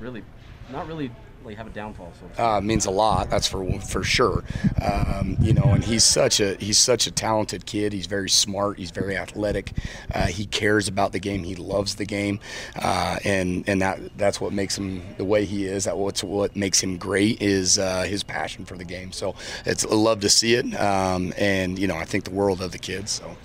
really, not really like have a downfall. So uh, means a lot. That's for for sure. Um, you know, and he's such a he's such a talented kid. He's very smart. He's very athletic. Uh, he cares about the game. He loves the game, uh, and and that that's what makes him the way he is. That what's what makes him great is uh, his passion for the game. So it's I love to see it, um, and you know I think the world of the kids. So.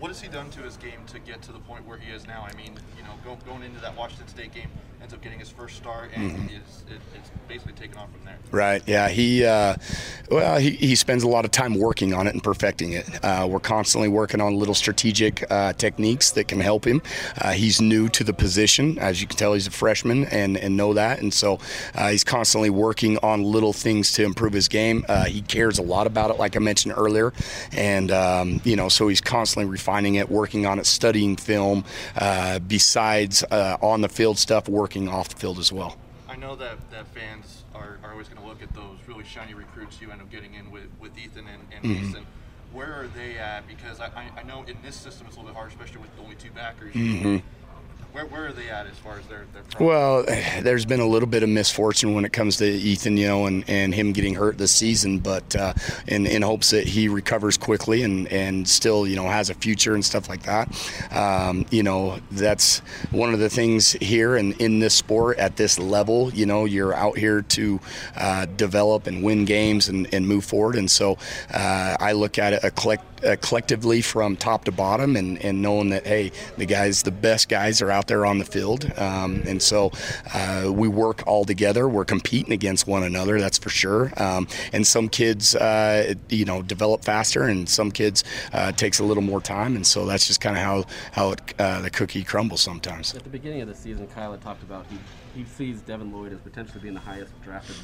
What has he done to his game to get to the point where he is now? I mean, you know, go, going into that Washington State game, ends up getting his first start, and mm-hmm. is, it, it's basically taken off from there. Right. Yeah. He, uh, well, he, he spends a lot of time working on it and perfecting it. Uh, we're constantly working on little strategic uh, techniques that can help him. Uh, he's new to the position, as you can tell. He's a freshman and and know that, and so uh, he's constantly working on little things to improve his game. Uh, he cares a lot about it, like I mentioned earlier, and um, you know, so he's constantly refining refining it, working on it, studying film, uh, besides uh, on the field stuff, working off the field as well. I know that, that fans are, are always going to look at those really shiny recruits you end up getting in with, with Ethan and, and mm-hmm. Mason. Where are they at? Because I, I know in this system it's a little bit hard, especially with only two backers. Mm-hmm where, where are they at as far as their, their Well, there's been a little bit of misfortune when it comes to Ethan, you know, and, and him getting hurt this season, but uh, in, in hopes that he recovers quickly and, and still, you know, has a future and stuff like that. Um, you know, that's one of the things here and in this sport at this level, you know, you're out here to uh, develop and win games and, and move forward. And so uh, I look at it a collect collectively from top to bottom and, and knowing that, hey, the guys, the best guys are out there on the field. Um, and so uh, we work all together. We're competing against one another, that's for sure. Um, and some kids, uh, you know, develop faster and some kids uh, takes a little more time. And so that's just kind of how, how it, uh, the cookie crumbles sometimes. At the beginning of the season, Kyle talked about he, he sees Devin Lloyd as potentially being the highest drafted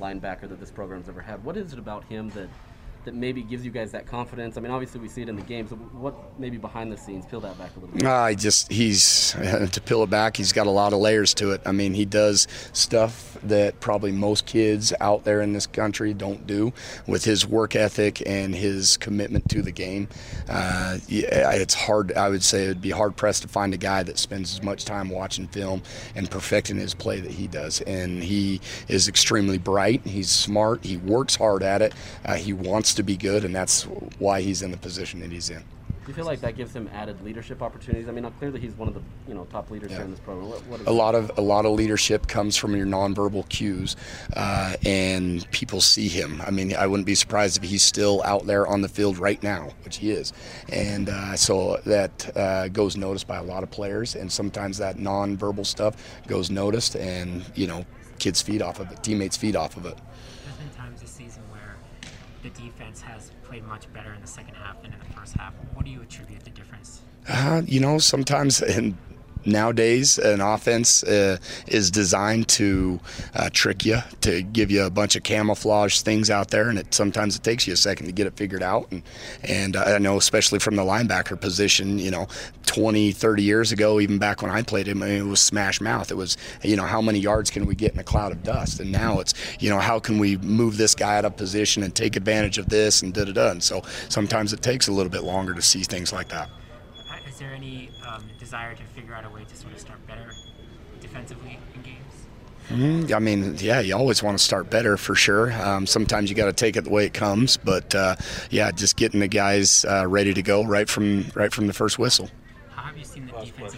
linebacker that this program's ever had. What is it about him that – that maybe gives you guys that confidence? I mean, obviously we see it in the game. So what maybe behind the scenes? Peel that back a little bit. I just he's to peel it back. He's got a lot of layers to it. I mean, he does stuff that probably most kids out there in this country don't do with his work ethic and his commitment to the game. Uh, it's hard. I would say it would be hard pressed to find a guy that spends as much time watching film and perfecting his play that he does. And he is extremely bright. He's smart. He works hard at it. Uh, he wants wants to be good, and that's why he's in the position that he's in. Do you feel like that gives him added leadership opportunities? I mean, clearly he's one of the you know top leaders yeah. here in this program. What, what a lot of a lot of leadership comes from your nonverbal cues, uh, and people see him. I mean, I wouldn't be surprised if he's still out there on the field right now, which he is, and uh, so that uh, goes noticed by a lot of players, and sometimes that nonverbal stuff goes noticed, and you know, kids feed off of it, teammates feed off of it the defense has played much better in the second half than in the first half. What do you attribute the difference? Uh, you know, sometimes in nowadays an offense uh, is designed to uh, trick you to give you a bunch of camouflage things out there and it sometimes it takes you a second to get it figured out and and uh, I know especially from the linebacker position you know 20 30 years ago even back when I played him mean, it was smash mouth. It was you know how many yards can we get in a cloud of dust? And now it's you know how can we move this guy out of position and take advantage of this and da da da. And so sometimes it takes a little bit longer to see things like that there any um, desire to figure out a way to sort of start better defensively in games? Mm, I mean, yeah, you always want to start better for sure. Um, sometimes you got to take it the way it comes, but uh, yeah, just getting the guys uh, ready to go right from right from the first whistle. How have you seen the defense?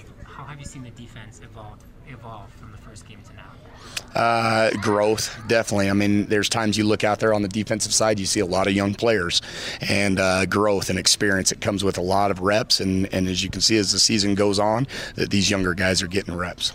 Have you seen the defense evolve evolve from the first game to now? Uh, growth, definitely. I mean, there's times you look out there on the defensive side, you see a lot of young players, and uh, growth and experience. It comes with a lot of reps, and, and as you can see as the season goes on, that these younger guys are getting reps.